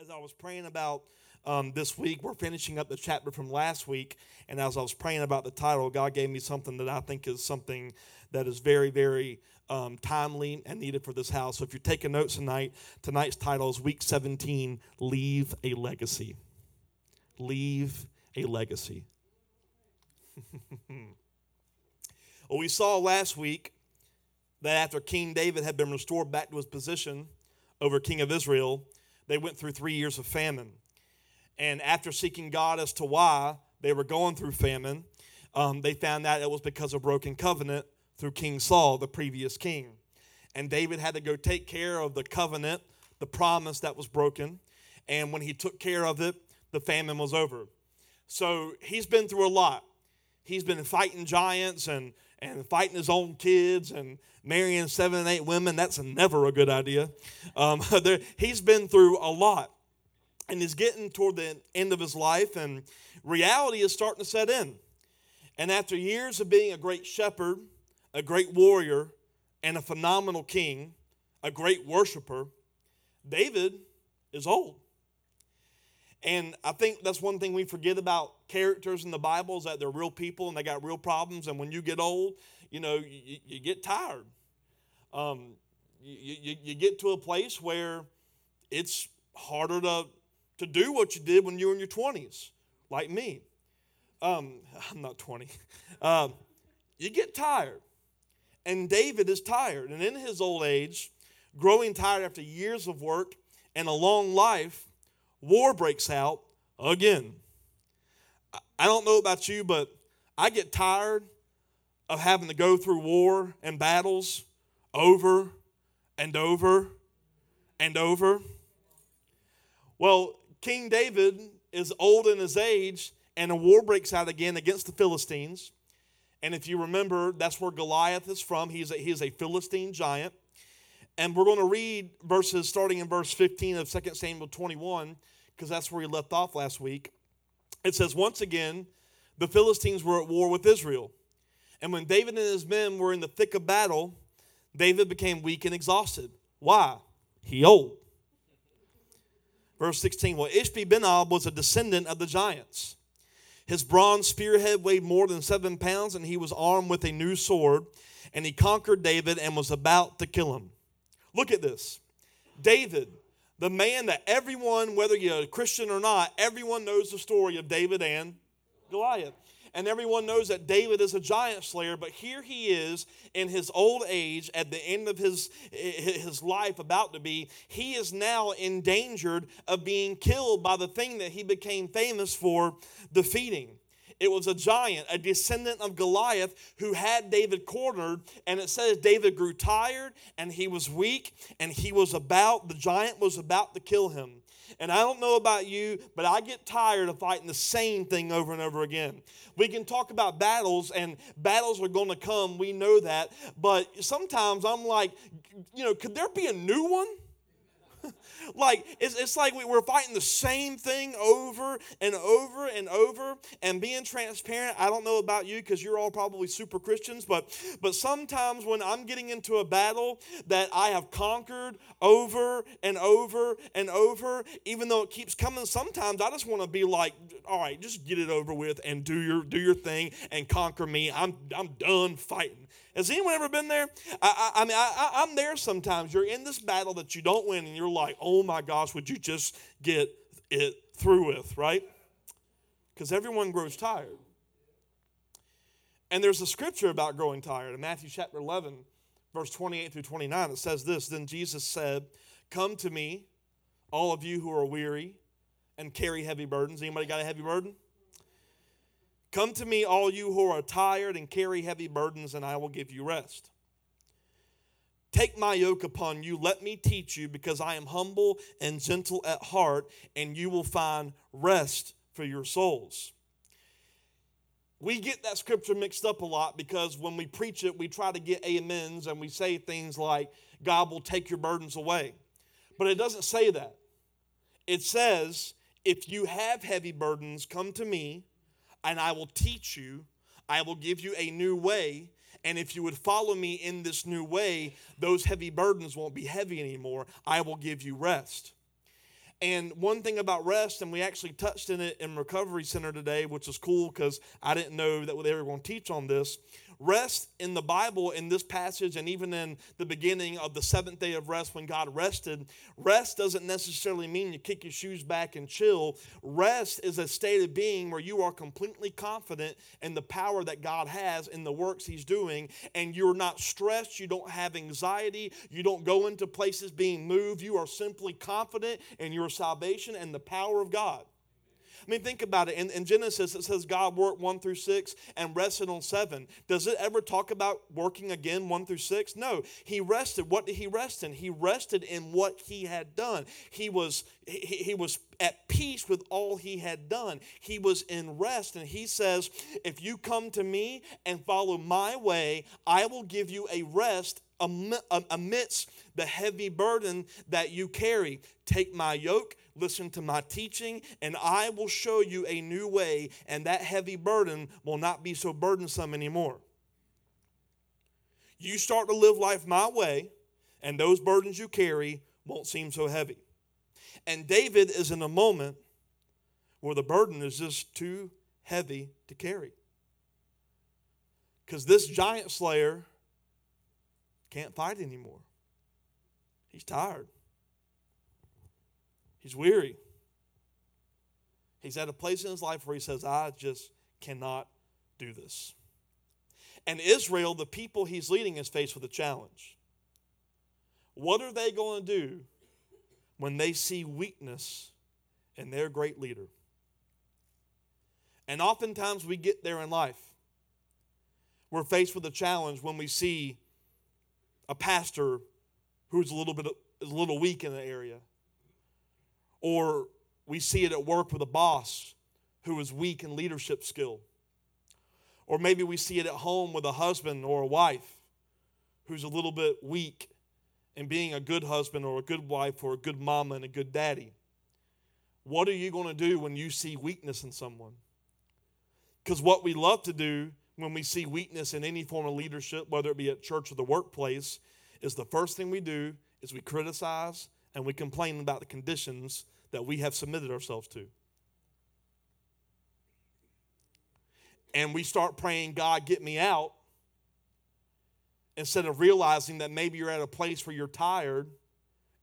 as I was praying about um, this week, we're finishing up the chapter from last week, and as I was praying about the title, God gave me something that I think is something that is very, very um, timely and needed for this house. So if you're taking notes tonight, tonight's title is Week 17 Leave a Legacy. Leave a Legacy. well, we saw last week that after King David had been restored back to his position over King of Israel, they went through three years of famine. And after seeking God as to why they were going through famine, um, they found out it was because of broken covenant through King Saul, the previous king. And David had to go take care of the covenant, the promise that was broken. And when he took care of it, the famine was over. So he's been through a lot. He's been fighting giants and, and fighting his own kids and marrying seven and eight women. That's never a good idea. Um, there, he's been through a lot. And he's getting toward the end of his life, and reality is starting to set in. And after years of being a great shepherd, a great warrior, and a phenomenal king, a great worshiper, David is old. And I think that's one thing we forget about characters in the Bible is that they're real people and they got real problems. And when you get old, you know, you, you get tired. Um, you, you, you get to a place where it's harder to, to do what you did when you were in your 20s, like me. Um, I'm not 20. Um, you get tired. And David is tired. And in his old age, growing tired after years of work and a long life, war breaks out again. I don't know about you, but I get tired of having to go through war and battles over and over and over. Well, King David is old in his age, and a war breaks out again against the Philistines. And if you remember, that's where Goliath is from. He's a, he's a Philistine giant. And we're going to read verses starting in verse 15 of 2 Samuel 21, because that's where he left off last week. It says, Once again, the Philistines were at war with Israel. And when David and his men were in the thick of battle, David became weak and exhausted. Why? He old. Verse 16 Well, Ishbi Benob was a descendant of the giants. His bronze spearhead weighed more than seven pounds, and he was armed with a new sword. And he conquered David and was about to kill him. Look at this. David, the man that everyone, whether you're a Christian or not, everyone knows the story of David and Goliath and everyone knows that David is a giant slayer, but here he is in his old age, at the end of his, his life, about to be. He is now endangered of being killed by the thing that he became famous for defeating. It was a giant, a descendant of Goliath, who had David cornered. And it says David grew tired and he was weak and he was about, the giant was about to kill him. And I don't know about you, but I get tired of fighting the same thing over and over again. We can talk about battles, and battles are going to come. We know that. But sometimes I'm like, you know, could there be a new one? like it's, it's like we, we're fighting the same thing over and over and over. And being transparent i don't know about you because you're all probably super christians but but sometimes when i'm getting into a battle that i have conquered over and over and over even though it keeps coming sometimes i just want to be like all right just get it over with and do your do your thing and conquer me. I'm i'm done fighting has anyone ever been there? I, I, I mean, I, I'm there sometimes. You're in this battle that you don't win, and you're like, oh my gosh, would you just get it through with, right? Because everyone grows tired. And there's a scripture about growing tired in Matthew chapter 11, verse 28 through 29. It says this Then Jesus said, Come to me, all of you who are weary and carry heavy burdens. Anybody got a heavy burden? Come to me, all you who are tired and carry heavy burdens, and I will give you rest. Take my yoke upon you. Let me teach you, because I am humble and gentle at heart, and you will find rest for your souls. We get that scripture mixed up a lot because when we preach it, we try to get amens and we say things like, God will take your burdens away. But it doesn't say that. It says, if you have heavy burdens, come to me and I will teach you. I will give you a new way. And if you would follow me in this new way, those heavy burdens won't be heavy anymore. I will give you rest. And one thing about rest, and we actually touched in it in Recovery Center today, which is cool because I didn't know that they were going to teach on this. Rest in the Bible, in this passage, and even in the beginning of the seventh day of rest when God rested, rest doesn't necessarily mean you kick your shoes back and chill. Rest is a state of being where you are completely confident in the power that God has in the works He's doing, and you're not stressed, you don't have anxiety, you don't go into places being moved. You are simply confident in your salvation and the power of God. I mean, think about it. In, in, Genesis, it says God worked one through six and rested on seven. Does it ever talk about working again one through six? No. He rested. What did he rest in? He rested in what he had done. He was he, he was at peace with all he had done. He was in rest. And he says, If you come to me and follow my way, I will give you a rest amidst the heavy burden that you carry. Take my yoke, listen to my teaching, and I will show you a new way, and that heavy burden will not be so burdensome anymore. You start to live life my way, and those burdens you carry won't seem so heavy. And David is in a moment where the burden is just too heavy to carry. Because this giant slayer can't fight anymore. He's tired. He's weary. He's at a place in his life where he says, I just cannot do this. And Israel, the people he's leading, is faced with a challenge. What are they going to do when they see weakness in their great leader? And oftentimes we get there in life. We're faced with a challenge when we see a pastor who's a little bit a little weak in the area or we see it at work with a boss who is weak in leadership skill. Or maybe we see it at home with a husband or a wife who's a little bit weak in being a good husband or a good wife or a good mama and a good daddy. What are you going to do when you see weakness in someone? Because what we love to do when we see weakness in any form of leadership, whether it be at church or the workplace, is the first thing we do is we criticize and we complain about the conditions that we have submitted ourselves to. And we start praying, God, get me out, instead of realizing that maybe you're at a place where you're tired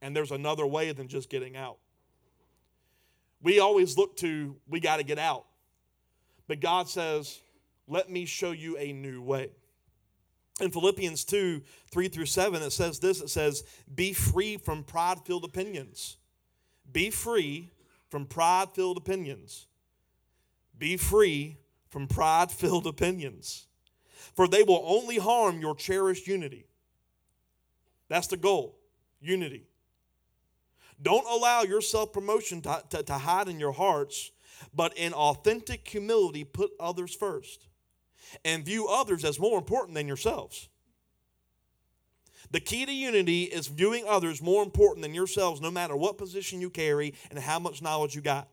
and there's another way than just getting out. We always look to, we got to get out. But God says, let me show you a new way. In Philippians 2 3 through 7, it says this it says, Be free from pride filled opinions. Be free from pride filled opinions. Be free from pride filled opinions, for they will only harm your cherished unity. That's the goal unity. Don't allow your self promotion to, to, to, hide in your hearts, but in authentic humility, put others first and view others as more important than yourselves. The key to unity is viewing others more important than yourselves, no matter what position you carry and how much knowledge you got.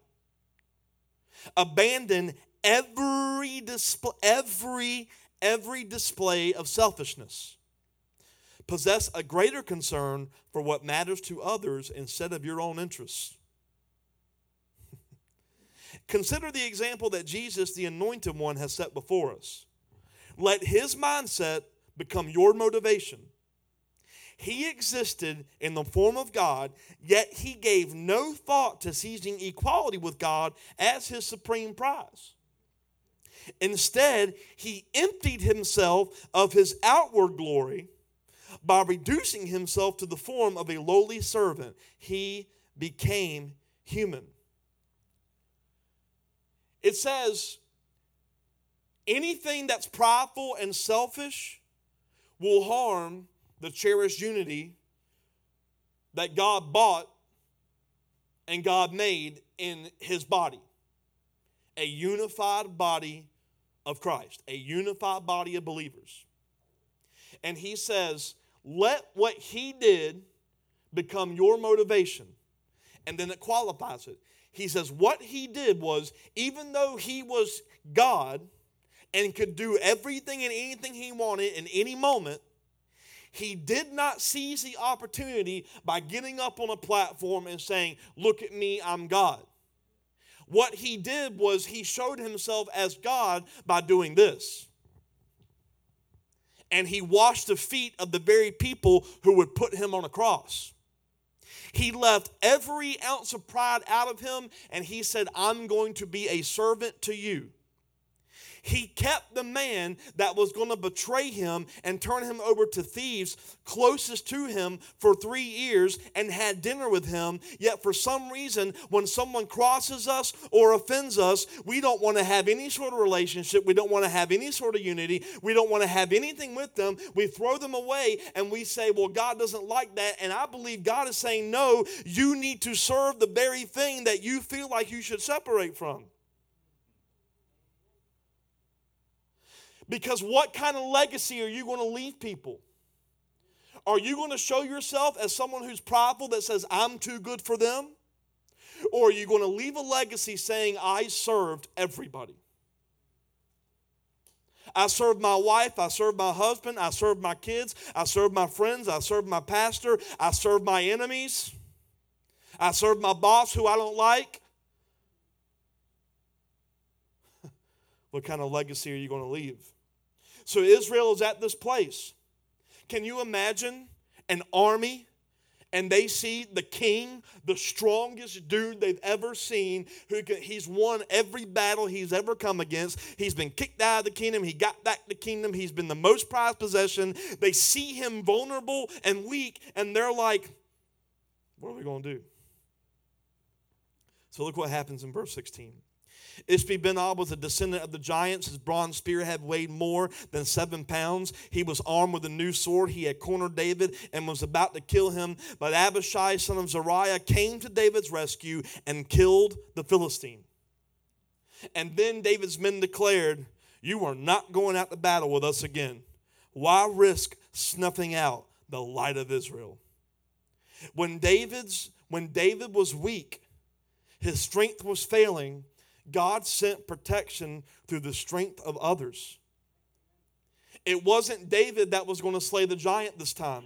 Abandon every display, every every display of selfishness. Possess a greater concern for what matters to others instead of your own interests. Consider the example that Jesus, the anointed one, has set before us. Let his mindset become your motivation. He existed in the form of God, yet he gave no thought to seizing equality with God as his supreme prize. Instead, he emptied himself of his outward glory by reducing himself to the form of a lowly servant. He became human. It says, anything that's prideful and selfish will harm the cherished unity that God bought and God made in his body. A unified body of Christ, a unified body of believers. And he says, let what he did become your motivation. And then it qualifies it. He says, what he did was, even though he was God and could do everything and anything he wanted in any moment, he did not seize the opportunity by getting up on a platform and saying, Look at me, I'm God. What he did was he showed himself as God by doing this. And he washed the feet of the very people who would put him on a cross. He left every ounce of pride out of him and he said, I'm going to be a servant to you. He kept the man that was going to betray him and turn him over to thieves closest to him for three years and had dinner with him. Yet, for some reason, when someone crosses us or offends us, we don't want to have any sort of relationship. We don't want to have any sort of unity. We don't want to have anything with them. We throw them away and we say, Well, God doesn't like that. And I believe God is saying, No, you need to serve the very thing that you feel like you should separate from. Because what kind of legacy are you going to leave people? Are you going to show yourself as someone who's prideful that says, I'm too good for them? Or are you going to leave a legacy saying, I served everybody? I served my wife, I served my husband, I served my kids, I served my friends, I served my pastor, I served my enemies, I served my boss who I don't like. What kind of legacy are you going to leave? So Israel is at this place. Can you imagine an army and they see the king, the strongest dude they've ever seen, who can, he's won every battle he's ever come against. He's been kicked out of the kingdom. He got back the kingdom. He's been the most prized possession. They see him vulnerable and weak, and they're like, what are we going to do? So look what happens in verse 16. Ishbi Benob was a descendant of the giants. His bronze spearhead weighed more than seven pounds. He was armed with a new sword. He had cornered David and was about to kill him. But Abishai, son of Zeruiah, came to David's rescue and killed the Philistine. And then David's men declared, You are not going out to battle with us again. Why risk snuffing out the light of Israel? When David's when David was weak, his strength was failing, God sent protection through the strength of others. It wasn't David that was going to slay the giant this time.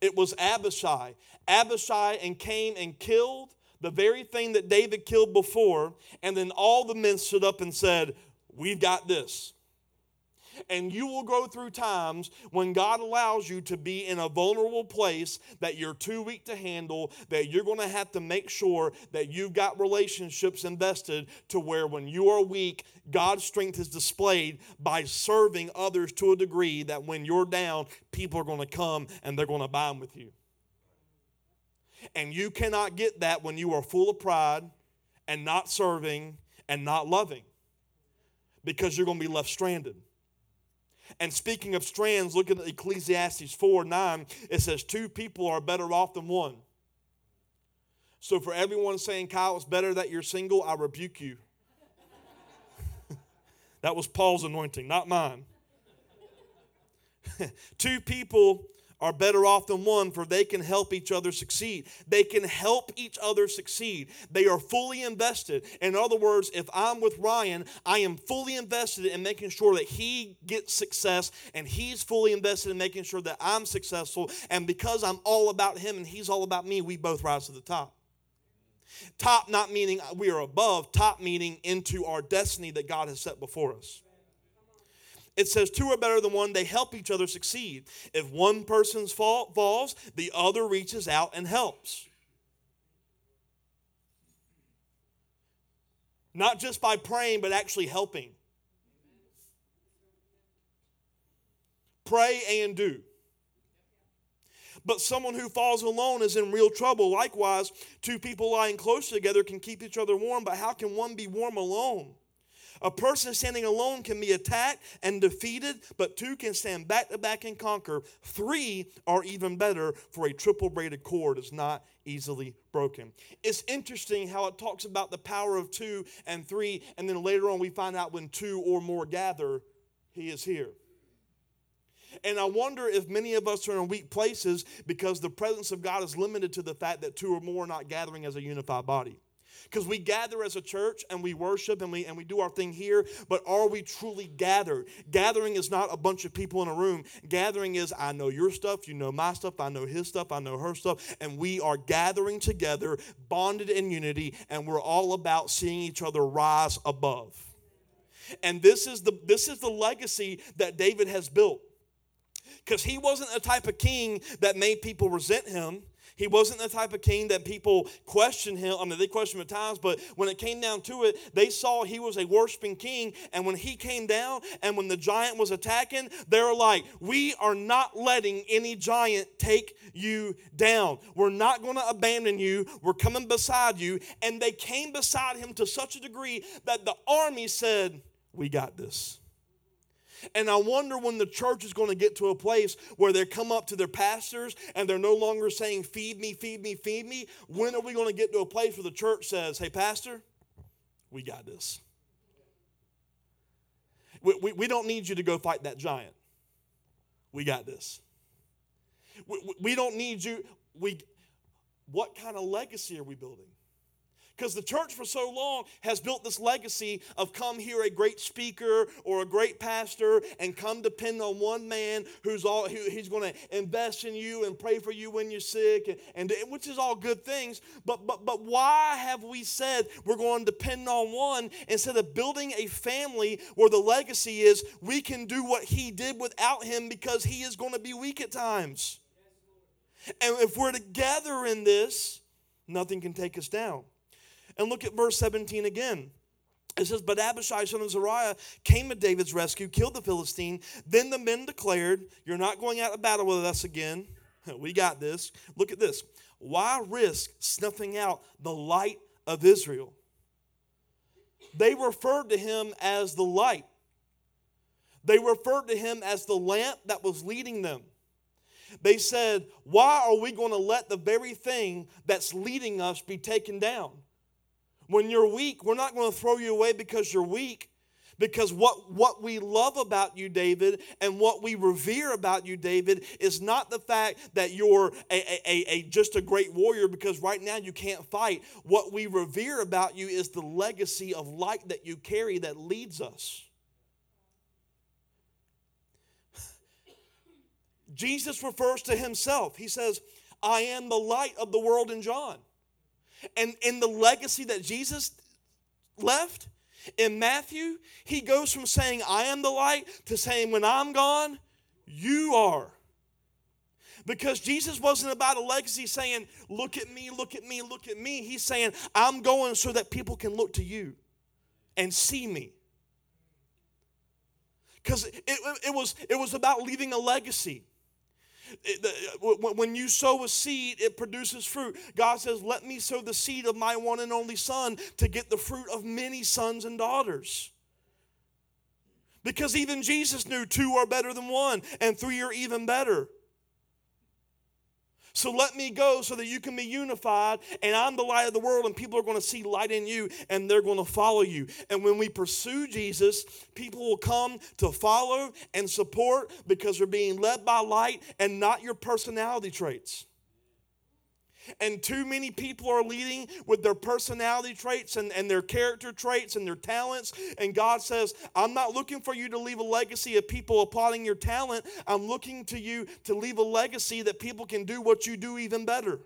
It was Abishai. Abishai and came and killed the very thing that David killed before, and then all the men stood up and said, We've got this. And you will go through times when God allows you to be in a vulnerable place that you're too weak to handle, that you're going to have to make sure that you've got relationships invested to where when you are weak, God's strength is displayed by serving others to a degree that when you're down, people are going to come and they're going to bind with you. And you cannot get that when you are full of pride and not serving and not loving because you're going to be left stranded. And speaking of strands, look at Ecclesiastes 4 9. It says, Two people are better off than one. So, for everyone saying, Kyle, it's better that you're single, I rebuke you. that was Paul's anointing, not mine. Two people are better off than one, for they can help each other succeed. They can help each other succeed. They are fully invested. In other words, if I'm with Ryan, I am fully invested in making sure that he gets success, and he's fully invested in making sure that I'm successful. And because I'm all about him and he's all about me, we both rise to the top. Top not meaning we are above, top meaning into our destiny that God has set before us. It says two are better than one. They help each other succeed. If one person's fall falls, the other reaches out and helps. Not just by praying, but actually helping. Pray and do. But someone who falls alone is in real trouble. Likewise, two people lying close together can keep each other warm, but how can one be warm alone? A person standing alone can be attacked and defeated, but two can stand back to back and conquer. Three are even better, for a triple braided cord is not easily broken. It's interesting how it talks about the power of two and three, and then later on we find out when two or more gather, he is here. And I wonder if many of us are in weak places because the presence of God is limited to the fact that two or more are not gathering as a unified body. Because we gather as a church and we worship and we, and we do our thing here, but are we truly gathered? Gathering is not a bunch of people in a room. Gathering is I know your stuff, you know my stuff, I know his stuff, I know her stuff, and we are gathering together, bonded in unity, and we're all about seeing each other rise above. And this is the this is the legacy that David has built. Because he wasn't a type of king that made people resent him. He wasn't the type of king that people questioned him. I mean, they questioned him at times, but when it came down to it, they saw he was a worshiping king. And when he came down and when the giant was attacking, they were like, We are not letting any giant take you down. We're not going to abandon you. We're coming beside you. And they came beside him to such a degree that the army said, We got this. And I wonder when the church is going to get to a place where they come up to their pastors and they're no longer saying, Feed me, feed me, feed me. When are we going to get to a place where the church says, Hey, Pastor, we got this? We, we, we don't need you to go fight that giant. We got this. We, we don't need you. We, what kind of legacy are we building? Because the church for so long has built this legacy of come hear a great speaker or a great pastor and come depend on one man who's all who, he's going to invest in you and pray for you when you're sick and, and which is all good things. But but but why have we said we're going to depend on one instead of building a family where the legacy is we can do what he did without him because he is going to be weak at times. And if we're together in this, nothing can take us down. And look at verse 17 again. It says, But Abishai, son of Zeruiah, came to David's rescue, killed the Philistine. Then the men declared, You're not going out to battle with us again. We got this. Look at this. Why risk snuffing out the light of Israel? They referred to him as the light. They referred to him as the lamp that was leading them. They said, Why are we going to let the very thing that's leading us be taken down? When you're weak, we're not going to throw you away because you're weak. Because what, what we love about you, David, and what we revere about you, David, is not the fact that you're a, a, a, just a great warrior because right now you can't fight. What we revere about you is the legacy of light that you carry that leads us. Jesus refers to himself. He says, I am the light of the world in John. And in the legacy that Jesus left in Matthew, he goes from saying, I am the light, to saying, when I'm gone, you are. Because Jesus wasn't about a legacy saying, Look at me, look at me, look at me. He's saying, I'm going so that people can look to you and see me. Because it, it, was, it was about leaving a legacy. When you sow a seed, it produces fruit. God says, Let me sow the seed of my one and only Son to get the fruit of many sons and daughters. Because even Jesus knew two are better than one, and three are even better. So let me go so that you can be unified, and I'm the light of the world, and people are going to see light in you, and they're going to follow you. And when we pursue Jesus, people will come to follow and support because they're being led by light and not your personality traits. And too many people are leading with their personality traits and, and their character traits and their talents. And God says, I'm not looking for you to leave a legacy of people applauding your talent. I'm looking to you to leave a legacy that people can do what you do even better.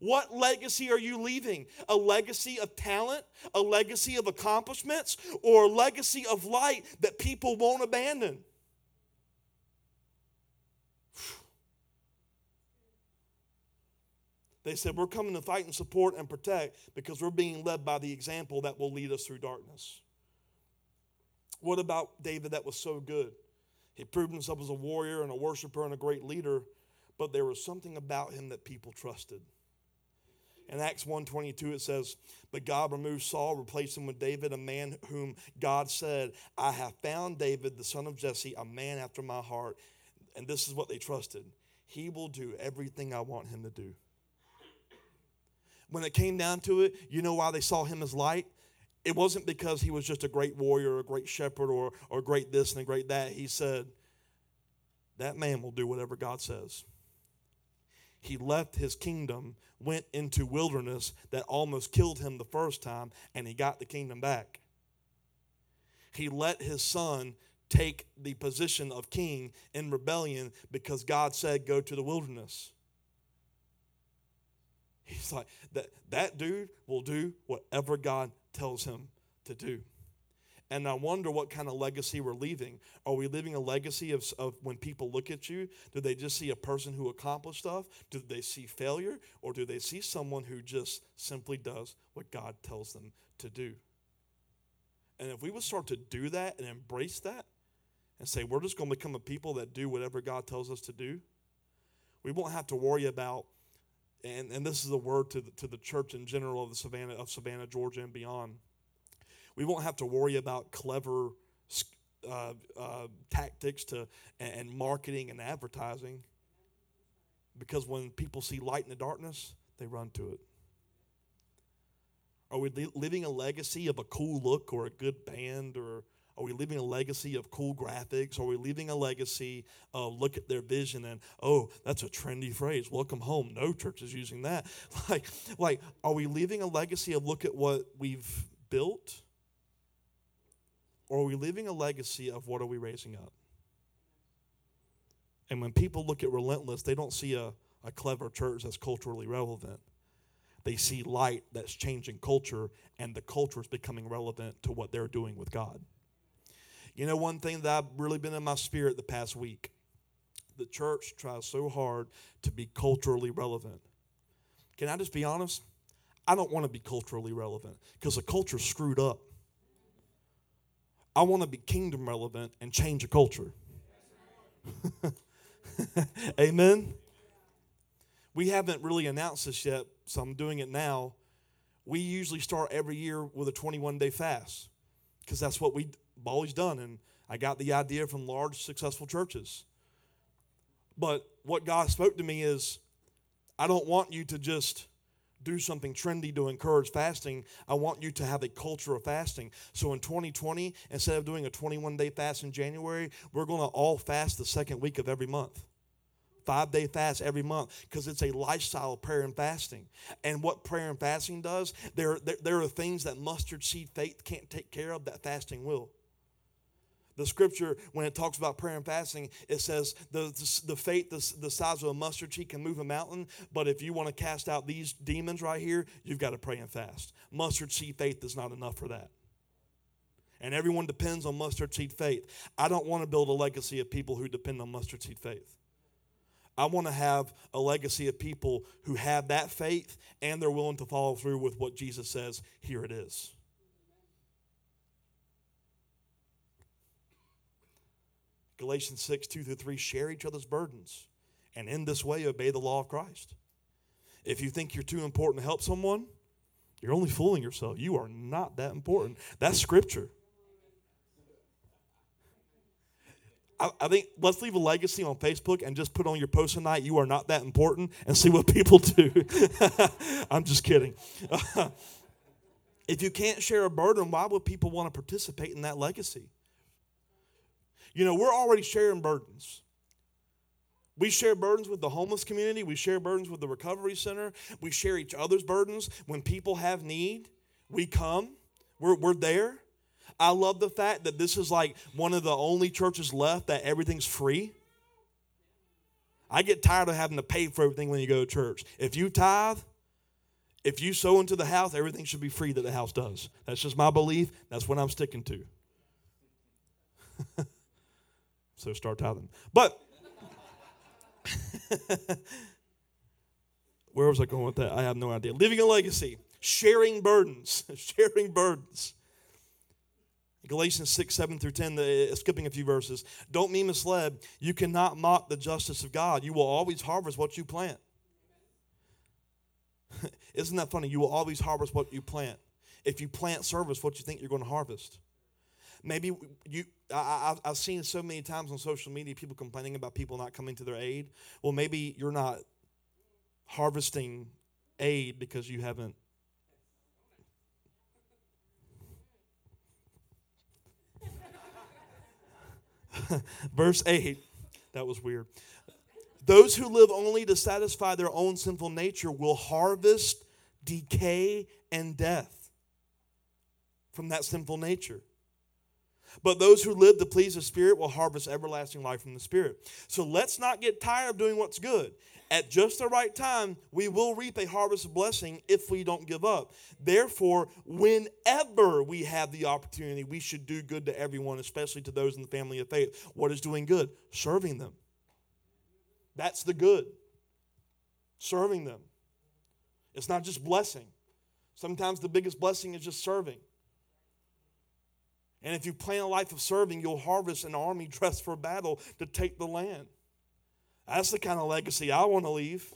What legacy are you leaving? A legacy of talent, a legacy of accomplishments, or a legacy of light that people won't abandon? They said, We're coming to fight and support and protect because we're being led by the example that will lead us through darkness. What about David that was so good? He proved himself as a warrior and a worshiper and a great leader, but there was something about him that people trusted. In Acts 1:22 it says, "But God removed Saul, replaced him with David, a man whom God said, I have found David, the son of Jesse, a man after my heart." And this is what they trusted. He will do everything I want him to do when it came down to it, you know why they saw him as light? It wasn't because he was just a great warrior, or a great shepherd, or, or great this and a great that. He said, That man will do whatever God says. he left his kingdom, went into wilderness that almost killed him the first time, and he got the kingdom back. He let his son take the position of king in rebellion because God said, Go to the wilderness. He's like, that, that dude will do whatever God tells him to do. And I wonder what kind of legacy we're leaving. Are we leaving a legacy of, of when people look at you? Do they just see a person who accomplished stuff? Do they see failure? Or do they see someone who just simply does what God tells them to do? And if we would start to do that and embrace that and say, we're just going to become a people that do whatever God tells us to do, we won't have to worry about, and, and this is a word to the, to the church in general of the Savannah, of Savannah, Georgia and beyond. We won't have to worry about clever uh, uh, tactics to and marketing and advertising because when people see light in the darkness, they run to it. Are we li- living a legacy of a cool look or a good band or are we leaving a legacy of cool graphics? Are we leaving a legacy of look at their vision and oh, that's a trendy phrase, welcome home. No church is using that. Like, like, are we leaving a legacy of look at what we've built? Or are we leaving a legacy of what are we raising up? And when people look at relentless, they don't see a, a clever church that's culturally relevant they see light that's changing culture, and the culture is becoming relevant to what they're doing with God. You know, one thing that I've really been in my spirit the past week the church tries so hard to be culturally relevant. Can I just be honest? I don't want to be culturally relevant because the culture's screwed up. I want to be kingdom relevant and change a culture. Amen. We haven't really announced this yet, so I'm doing it now. We usually start every year with a 21 day fast because that's what we've always done. And I got the idea from large, successful churches. But what God spoke to me is I don't want you to just do something trendy to encourage fasting. I want you to have a culture of fasting. So in 2020, instead of doing a 21 day fast in January, we're going to all fast the second week of every month five day fast every month because it's a lifestyle of prayer and fasting. And what prayer and fasting does, there, there, there are things that mustard seed faith can't take care of that fasting will. The scripture, when it talks about prayer and fasting, it says the, the, the faith the, the size of a mustard seed can move a mountain, but if you want to cast out these demons right here, you've got to pray and fast. Mustard seed faith is not enough for that. And everyone depends on mustard seed faith. I don't want to build a legacy of people who depend on mustard seed faith. I want to have a legacy of people who have that faith and they're willing to follow through with what Jesus says, here it is. Galatians 6, 2 through 3 share each other's burdens and in this way obey the law of Christ. If you think you're too important to help someone, you're only fooling yourself. You are not that important. That's scripture. I, I, think let's leave a legacy on Facebook and just put on your post tonight. You are not that important, and see what people do. I'm just kidding. if you can't share a burden, why would people want to participate in that legacy? You know, we're already sharing burdens. We share burdens with the homeless community. We share burdens with the recovery center. We share each other's burdens. When people have need, we come. We're, we're there. I love the fact that this is like one of the only churches left that everything's free. I get tired of having to pay for everything when you go to church. If you tithe, if you sow into the house, everything should be free that the house does. That's just my belief. That's what I'm sticking to. so start tithing. But where was I going with that? I have no idea. Living a legacy, sharing burdens, sharing burdens. Galatians 6, 7 through 10, the, uh, skipping a few verses. Don't be misled. You cannot mock the justice of God. You will always harvest what you plant. Isn't that funny? You will always harvest what you plant. If you plant service, what you think you're going to harvest? Maybe you, I, I've seen so many times on social media people complaining about people not coming to their aid. Well, maybe you're not harvesting aid because you haven't Verse 8, that was weird. Those who live only to satisfy their own sinful nature will harvest decay and death from that sinful nature. But those who live to please the Spirit will harvest everlasting life from the Spirit. So let's not get tired of doing what's good. At just the right time, we will reap a harvest of blessing if we don't give up. Therefore, whenever we have the opportunity, we should do good to everyone, especially to those in the family of faith. What is doing good? Serving them. That's the good. Serving them. It's not just blessing. Sometimes the biggest blessing is just serving. And if you plan a life of serving, you'll harvest an army dressed for battle to take the land. That's the kind of legacy I want to leave.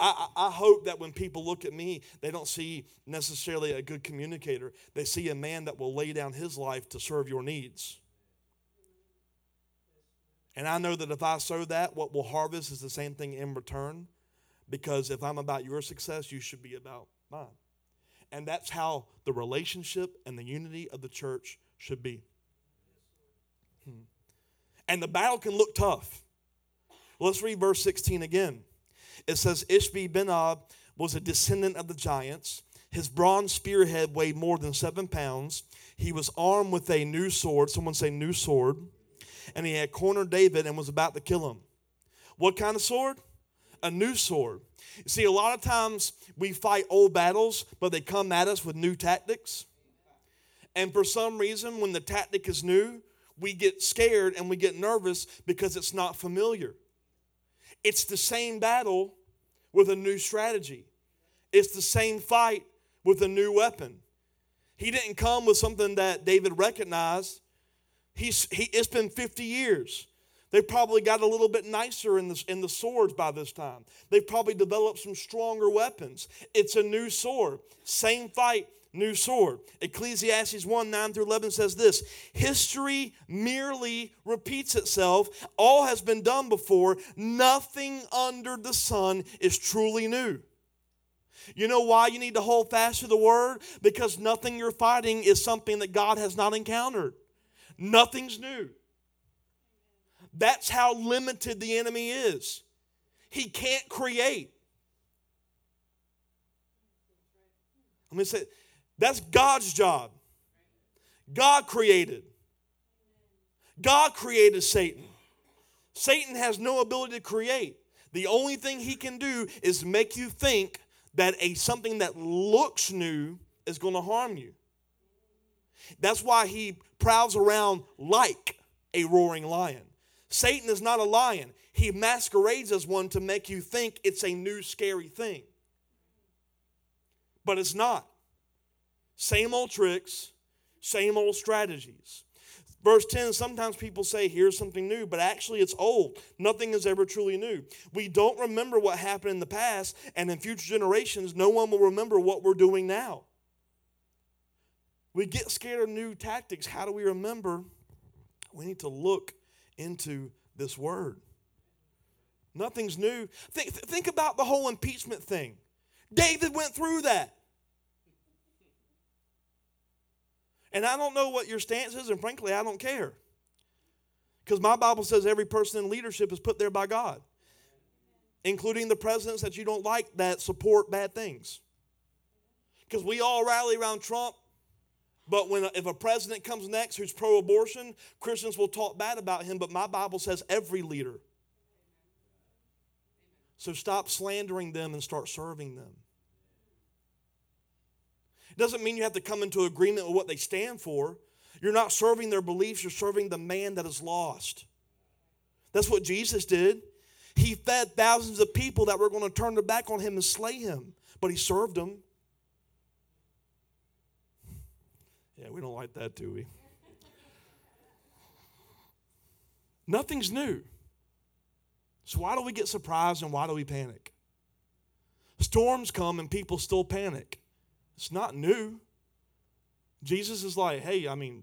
I, I, hope that when people look at me, they don't see necessarily a good communicator. They see a man that will lay down his life to serve your needs. And I know that if I sow that, what we'll harvest is the same thing in return. Because if I'm about your success, you should be about mine. And that's how the relationship and the unity of the church should be. Hmm. And the battle can look tough. Let's read verse 16 again. It says, Ishbi Benob was a descendant of the giants. His bronze spearhead weighed more than seven pounds. He was armed with a new sword. Someone say, new sword. And he had cornered David and was about to kill him. What kind of sword? A new sword. See, a lot of times we fight old battles, but they come at us with new tactics. And for some reason, when the tactic is new, we get scared and we get nervous because it's not familiar. It's the same battle with a new strategy, it's the same fight with a new weapon. He didn't come with something that David recognized. He's, he, it's been 50 years. They probably got a little bit nicer in the, in the swords by this time. They've probably developed some stronger weapons. It's a new sword. Same fight, new sword. Ecclesiastes 1 9 through 11 says this History merely repeats itself. All has been done before. Nothing under the sun is truly new. You know why you need to hold fast to the word? Because nothing you're fighting is something that God has not encountered. Nothing's new. That's how limited the enemy is. He can't create. Let me say, that's God's job. God created. God created Satan. Satan has no ability to create. The only thing he can do is make you think that a something that looks new is going to harm you. That's why he prowls around like a roaring lion. Satan is not a lion. He masquerades as one to make you think it's a new scary thing. But it's not. Same old tricks, same old strategies. Verse 10 sometimes people say, here's something new, but actually it's old. Nothing is ever truly new. We don't remember what happened in the past, and in future generations, no one will remember what we're doing now. We get scared of new tactics. How do we remember? We need to look into this word. Nothing's new. Think, think about the whole impeachment thing. David went through that. And I don't know what your stance is, and frankly, I don't care. Because my Bible says every person in leadership is put there by God, including the presidents that you don't like that support bad things. Because we all rally around Trump but when if a president comes next who's pro-abortion, Christians will talk bad about him, but my Bible says every leader. So stop slandering them and start serving them. It doesn't mean you have to come into agreement with what they stand for. You're not serving their beliefs, you're serving the man that is lost. That's what Jesus did. He fed thousands of people that were going to turn their back on him and slay him, but he served them. Yeah, we don't like that, do we? Nothing's new. So, why do we get surprised and why do we panic? Storms come and people still panic. It's not new. Jesus is like, hey, I mean,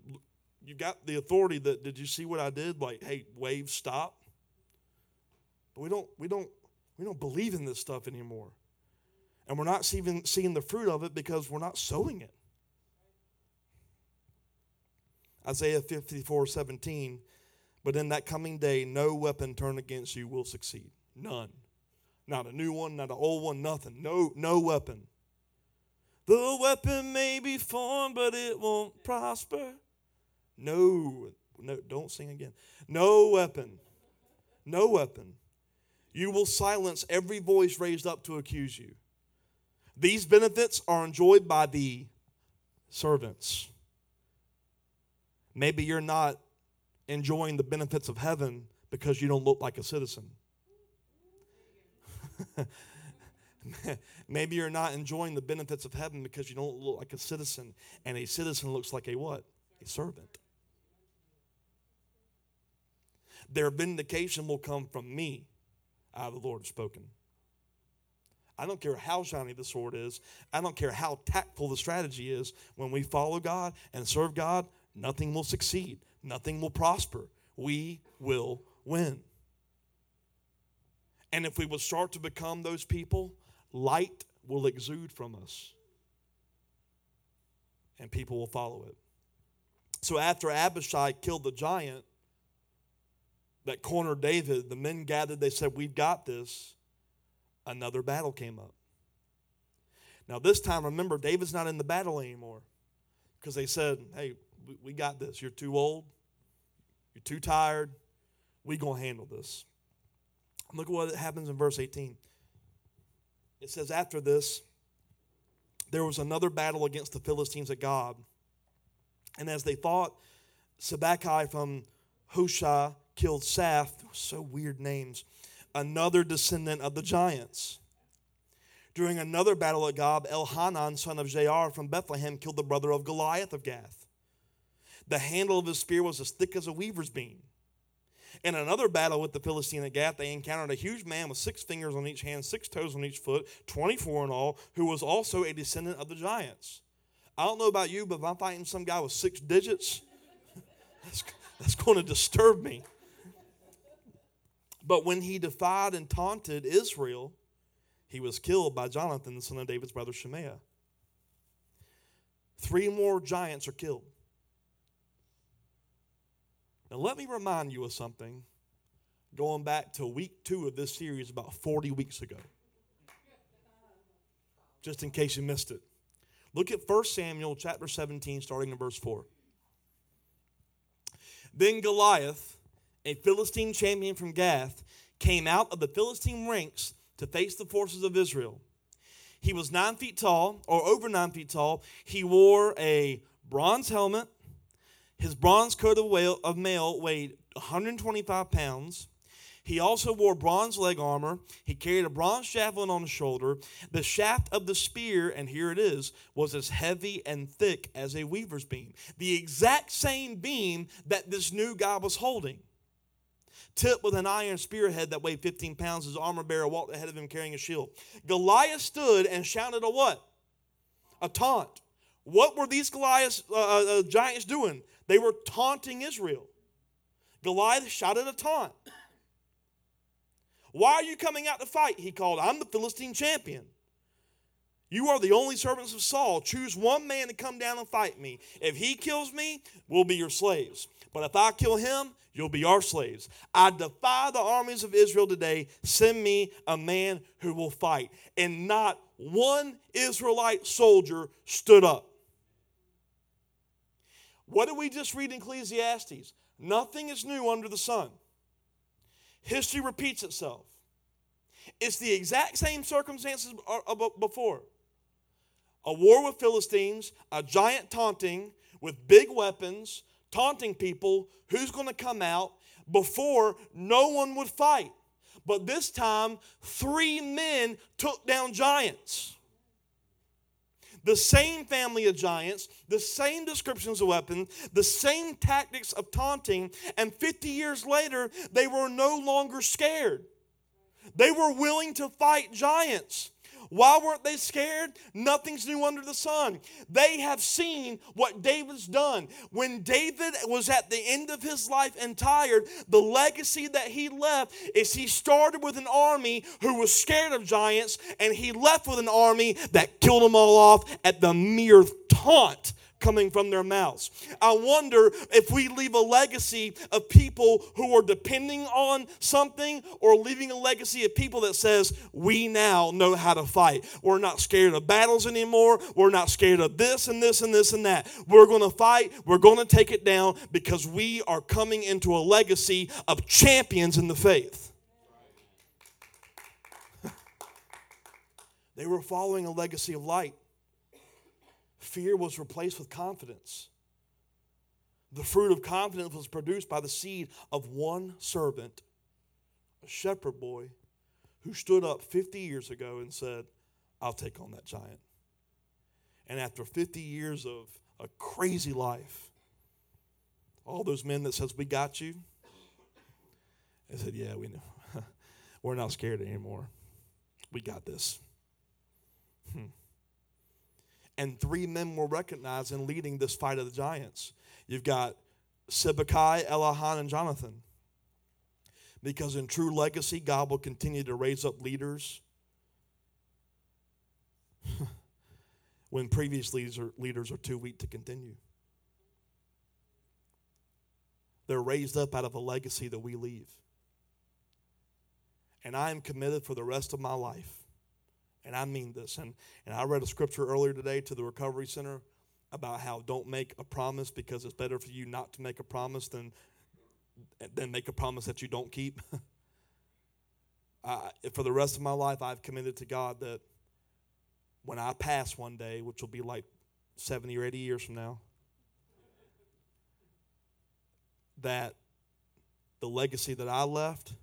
you got the authority that did you see what I did? Like, hey, waves stop. But we don't, we don't, we don't believe in this stuff anymore. And we're not even seeing the fruit of it because we're not sowing it. Isaiah 54 17. But in that coming day, no weapon turned against you will succeed. None. Not a new one, not an old one, nothing. No, no weapon. The weapon may be formed, but it won't prosper. No, no, don't sing again. No weapon. No weapon. You will silence every voice raised up to accuse you. These benefits are enjoyed by the servants. Maybe you're not enjoying the benefits of heaven because you don't look like a citizen. Maybe you're not enjoying the benefits of heaven because you don't look like a citizen, and a citizen looks like a what? A servant. Their vindication will come from me, of the Lord have spoken. I don't care how shiny the sword is. I don't care how tactful the strategy is. When we follow God and serve God, nothing will succeed, nothing will prosper. We will win. And if we will start to become those people, light will exude from us. And people will follow it. So after Abishai killed the giant that cornered David, the men gathered, they said, We've got this. Another battle came up. Now, this time, remember, David's not in the battle anymore because they said, Hey, we got this. You're too old. You're too tired. we going to handle this. Look at what happens in verse 18. It says, After this, there was another battle against the Philistines at Gob. And as they fought, Sibbecai from Husha killed Saph. So weird names. Another descendant of the giants. During another battle at Gob, Elhanan, son of Jair from Bethlehem, killed the brother of Goliath of Gath. The handle of his spear was as thick as a weaver's beam. In another battle with the Philistine at Gath, they encountered a huge man with six fingers on each hand, six toes on each foot, 24 in all, who was also a descendant of the giants. I don't know about you, but if I'm fighting some guy with six digits, that's, that's going to disturb me. But when he defied and taunted Israel, he was killed by Jonathan, the son of David's brother Shemaiah. Three more giants are killed. Now, let me remind you of something going back to week two of this series about 40 weeks ago, just in case you missed it. Look at 1 Samuel chapter 17, starting in verse 4. Then Goliath, a Philistine champion from Gath, came out of the Philistine ranks to face the forces of Israel. He was nine feet tall, or over nine feet tall. He wore a bronze helmet his bronze coat of, mail weighed 125 pounds. He also wore bronze leg armor. He carried a bronze javelin on his shoulder. The shaft of the spear, and here it is, was as heavy and thick as a weaver's beam. The exact same beam that this new guy was holding. Tipped with an iron spearhead that weighed 15 pounds, his armor bearer walked ahead of him carrying a shield. Goliath stood and shouted a what? A taunt. What were these Goliath uh, uh, uh giants doing? They were taunting Israel. Goliath shouted a taunt. Why are you coming out to fight? He called, I'm the Philistine champion. You are the only servants of Saul. Choose one man to come down and fight me. If he kills me, we'll be your slaves. But if I kill him, you'll be our slaves. I defy the armies of Israel today. Send me a man who will fight. And not one Israelite soldier stood up. What did we just read in Ecclesiastes? Nothing is new under the sun. History repeats itself. It's the exact same circumstances uh, before. A war with Philistines, a giant taunting with big weapons, taunting people. Who's going to come out? Before, no one would fight. But this time, three men took down giants the same family of giants, the same descriptions of weapons, the same tactics of taunting, and 50 years later, they were no longer scared. They were willing to fight giants. Why weren't they scared? Nothing's new under the sun. They have seen what David's done. When David was at the end of his life and tired, the legacy that he left is he started with an army who was scared of giants, and he left with an army that killed them all off at the mere taunt coming from their mouths. I wonder if we leave a legacy of people who are depending on something or leaving a legacy of people that says, we now know how to fight. We're not scared of battles anymore. We're not scared of this and this and this and that. We're going to fight. We're going to take it down because we are coming into a legacy of champions in the faith. They were following a legacy of light. Fear was replaced with confidence. The fruit of confidence was produced by the seed of one servant, a shepherd boy, who stood up 50 years ago and said, I'll take on that giant. And after 50 years of a crazy life, all those men that says, We got you, they said, Yeah, we know. We're not scared anymore. We got this. Hmm. And three men were recognized in leading this fight of the giants. You've got Sibbecai, Elihan, and Jonathan. Because in true legacy, God will continue to raise up leaders when previous leaders are too weak to continue. They're raised up out of a legacy that we leave. And I am committed for the rest of my life and I mean this. And, and I read a scripture earlier today to the Recovery Center about how don't make a promise because it's better for you not to make a promise than, than make a promise that you don't keep. I, for the rest of my life, I've committed to God that when I pass one day, which will be like 70 or 80 years from now, that the legacy that I left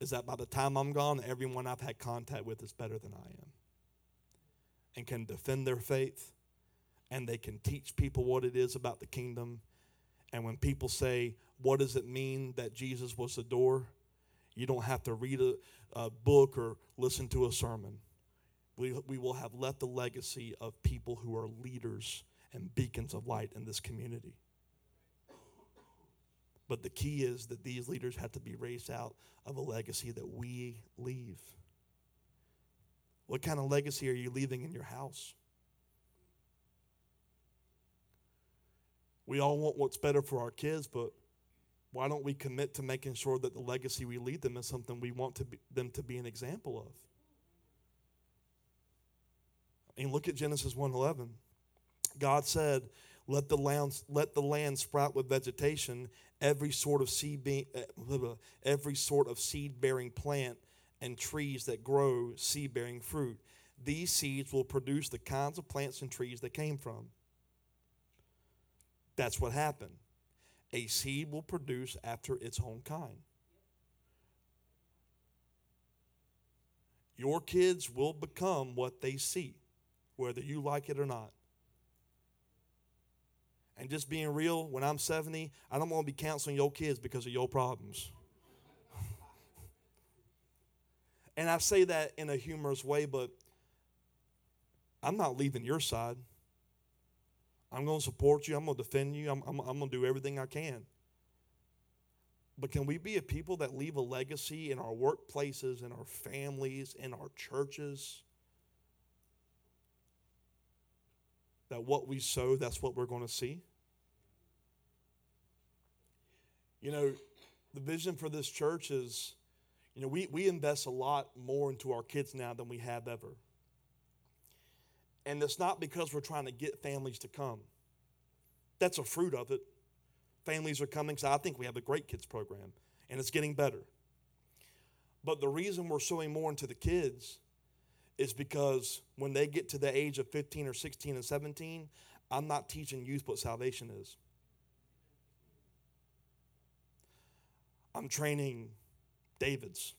is that by the time I'm gone, everyone I've had contact with is better than I am and can defend their faith and they can teach people what it is about the kingdom. And when people say, What does it mean that Jesus was the door? You don't have to read a, a book or listen to a sermon. We, we will have left a legacy of people who are leaders and beacons of light in this community. But the key is that these leaders have to be raised out of a legacy that we leave. What kind of legacy are you leaving in your house? We all want what's better for our kids, but why don't we commit to making sure that the legacy we leave them is something we want to be, them to be an example of? I mean, look at Genesis 1:11. God said, "Let the land let the land sprout with vegetation every sort of seed be, uh, every sort of seed bearing plant and trees that grow seed bearing fruit. These seeds will produce the kinds of plants and trees they came from. That's what happened. A seed will produce after its own kind. Your kids will become what they see, whether you like it or not. And just being real, when I'm 70, I don't want to be counseling your kids because of your problems. and I say that in a humorous way, but I'm not leaving your side. I'm going to support you. I'm going to defend you. I'm, I'm, I'm going to do everything I can. But can we be a people that leave a legacy in our workplaces, in our families, in our churches? That what we sow, that's what we're going to see? You know, the vision for this church is, you know, we, we invest a lot more into our kids now than we have ever. And it's not because we're trying to get families to come. That's a fruit of it. Families are coming, so I think we have a great kids program, and it's getting better. But the reason we're sowing more into the kids is because when they get to the age of 15 or 16 and 17, I'm not teaching youth what salvation is. I'm training Davids.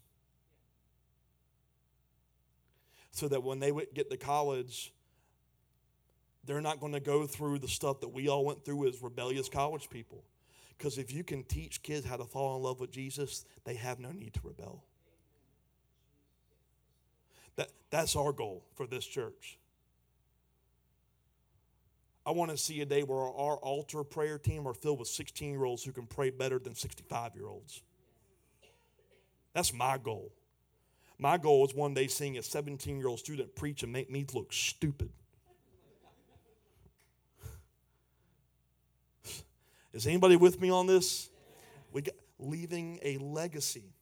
So that when they get to college, they're not going to go through the stuff that we all went through as rebellious college people. Because if you can teach kids how to fall in love with Jesus, they have no need to rebel. That, that's our goal for this church. I want to see a day where our altar prayer team are filled with 16 year olds who can pray better than 65 year olds. That's my goal. My goal is one day seeing a 17 year old student preach and make me look stupid. Is anybody with me on this? We got leaving a legacy.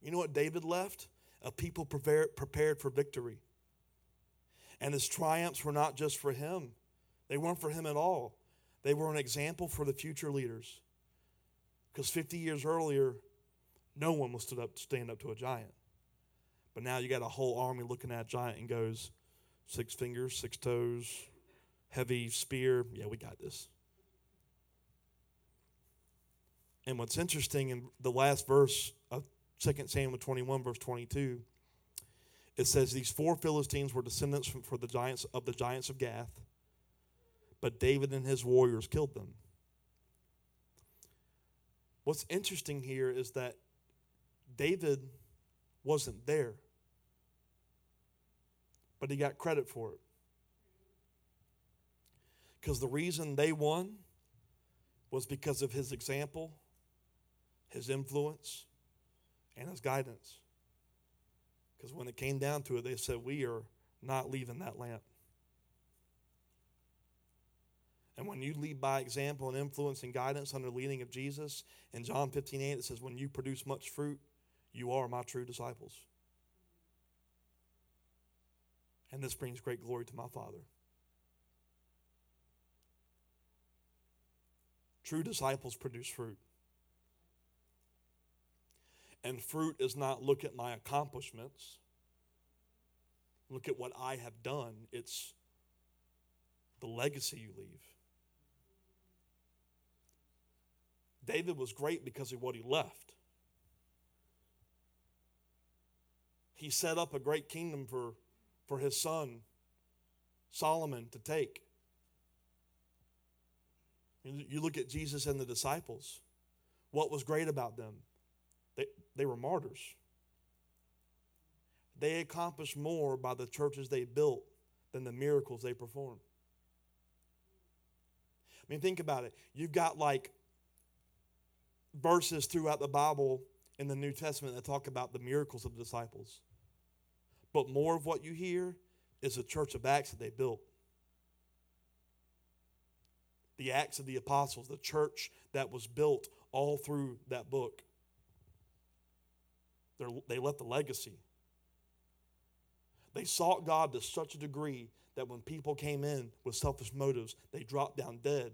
You know what David left? A people prepared, prepared for victory. And his triumphs were not just for him, they weren't for him at all. They were an example for the future leaders. Because 50 years earlier, no one was stood up to stand up to a giant. But now you got a whole army looking at a giant and goes, six fingers, six toes, heavy spear. Yeah, we got this. And what's interesting in the last verse 2 Samuel 21, verse 22, it says these four Philistines were descendants from, for the giants of the giants of Gath, but David and his warriors killed them. What's interesting here is that David wasn't there, but he got credit for it. Because the reason they won was because of his example, his influence, and his guidance. Because when it came down to it, they said, We are not leaving that lamp. And when you lead by example and influence and guidance under the leading of Jesus, in John 15 8, it says, When you produce much fruit, you are my true disciples. And this brings great glory to my Father. True disciples produce fruit. And fruit is not look at my accomplishments, look at what I have done. It's the legacy you leave. David was great because of what he left. He set up a great kingdom for, for his son, Solomon, to take. You look at Jesus and the disciples. What was great about them? They, were martyrs. They accomplished more by the churches they built than the miracles they performed. I mean, think about it. You've got like verses throughout the Bible in the New Testament that talk about the miracles of the disciples. But more of what you hear is the church of Acts that they built. The Acts of the Apostles, the church that was built all through that book. They're, they left a legacy. They sought God to such a degree that when people came in with selfish motives, they dropped down dead.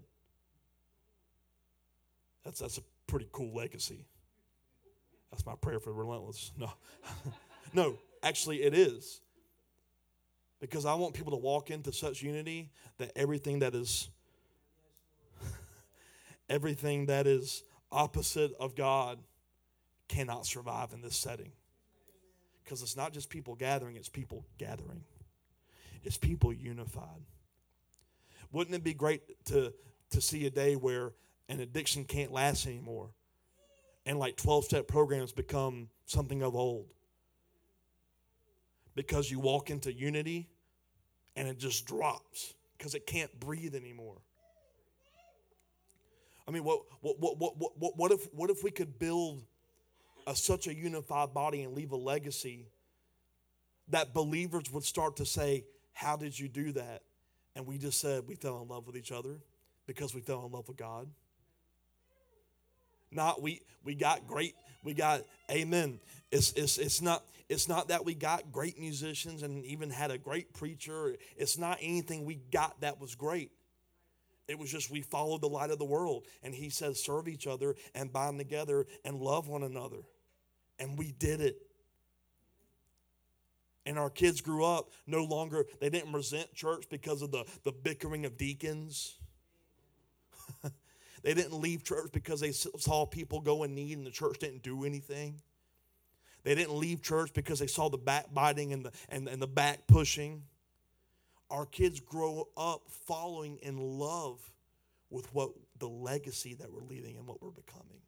That's, that's a pretty cool legacy. That's my prayer for relentless. No, no, actually, it is. Because I want people to walk into such unity that everything that is everything that is opposite of God cannot survive in this setting. Because it's not just people gathering, it's people gathering. It's people unified. Wouldn't it be great to, to see a day where an addiction can't last anymore and like 12 step programs become something of old? Because you walk into unity and it just drops because it can't breathe anymore. I mean, what, what, what, what, what, what, if, what if we could build a, such a unified body and leave a legacy that believers would start to say, How did you do that? And we just said, We fell in love with each other because we fell in love with God. Not we we got great, we got amen. It's it's it's not it's not that we got great musicians and even had a great preacher. It's not anything we got that was great. It was just we followed the light of the world. And he says, serve each other and bind together and love one another. And we did it. And our kids grew up no longer, they didn't resent church because of the, the bickering of deacons. they didn't leave church because they saw people go in need and the church didn't do anything. They didn't leave church because they saw the backbiting and the, and, and the back pushing our kids grow up following in love with what the legacy that we're leaving and what we're becoming.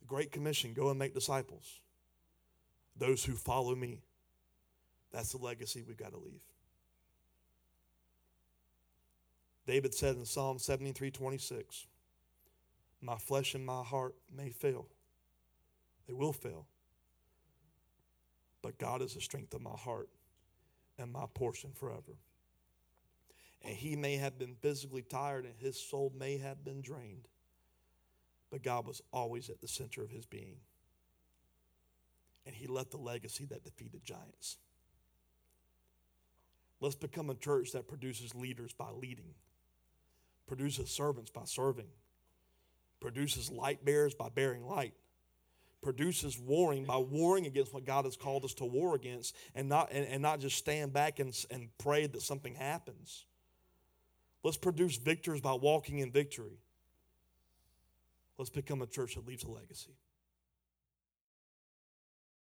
The Great Commission go and make disciples. Those who follow me. That's the legacy we've got to leave. David said in Psalm 73 26, My flesh and my heart may fail. They will fail but God is the strength of my heart and my portion forever. And he may have been physically tired and his soul may have been drained. But God was always at the center of his being. And he left a legacy that defeated giants. Let's become a church that produces leaders by leading, produces servants by serving, produces light bearers by bearing light, produces warring by warring against what God has called us to war against, and not, and, and not just stand back and, and pray that something happens. Let's produce victors by walking in victory. Let's become a church that leaves a legacy.